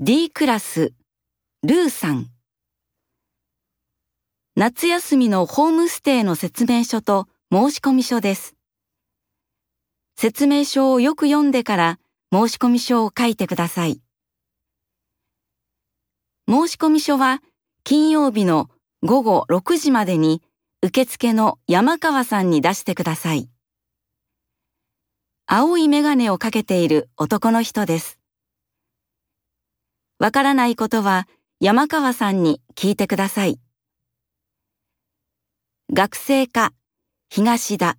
D クラス、ルーさん。夏休みのホームステイの説明書と申込書です。説明書をよく読んでから申込書を書いてください。申込書は金曜日の午後6時までに受付の山川さんに出してください。青いメガネをかけている男の人です。わからないことは山川さんに聞いてください。学生課東田